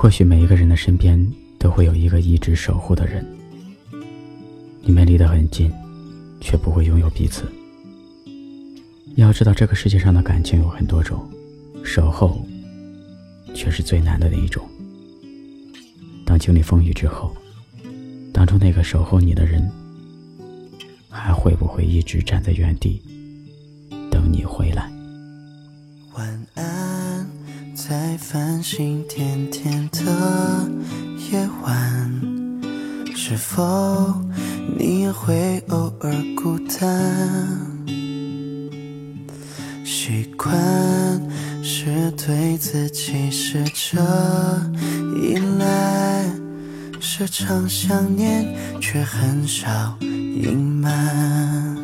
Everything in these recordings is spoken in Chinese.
或许每一个人的身边都会有一个一直守护的人，你们离得很近，却不会拥有彼此。要知道，这个世界上的感情有很多种，守候却是最难的那一种。当经历风雨之后，当初那个守候你的人，还会不会一直站在原地在繁星点点的夜晚，是否你也会偶尔孤单？习惯是对自己试着依赖，时常想念却很少隐瞒，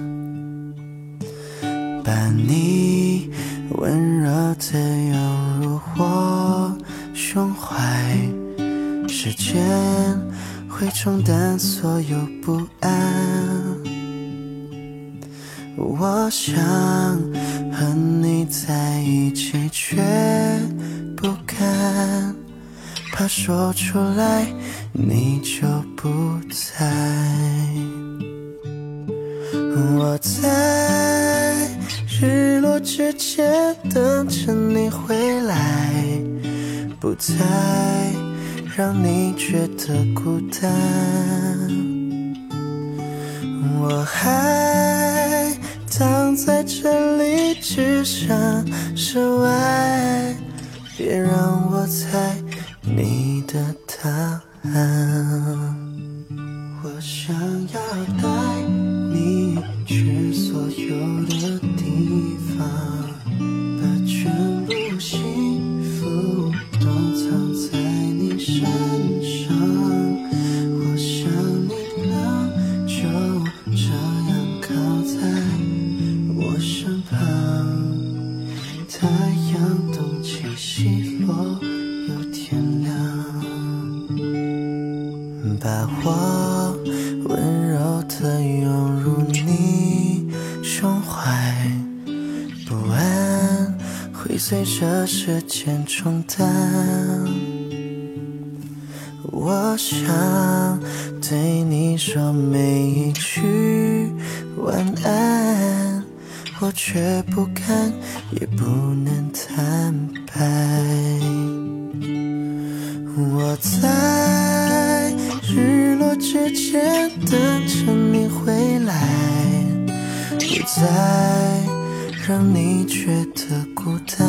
把你温热的拥我胸怀，时间会冲淡所有不安。我想和你在一起，却不敢，怕说出来你就不在。我在之前等着你回来，不再让你觉得孤单。我还。躺在这里，只想室外，别让我猜你的有的地方，把全部幸福都藏在你身上。我想你了，就这样靠在我。身旁，太阳东起西落，又天亮，把我温柔的拥不安会随着时间冲淡。我想对你说每一句晚安。我却不敢，也不能坦白。我在日落之前等着你回来，不再让你觉得孤单。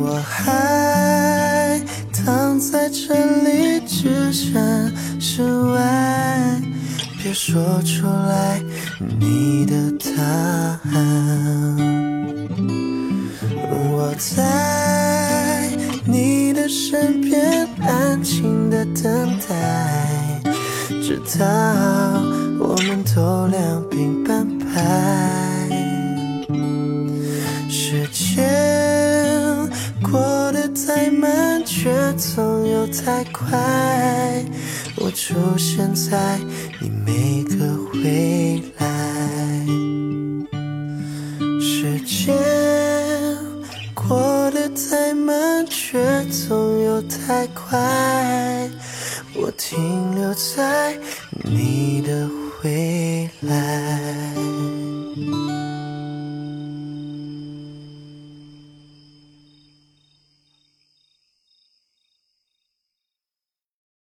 我还躺在这里，只剩室外。别说出来你的答案，我在你的身边安静的等待，直到我们都两鬓。爱时间过得太慢，却总又太快。我出现在你每个未来，时间过得太慢，却总又太快。我停留在你的未来。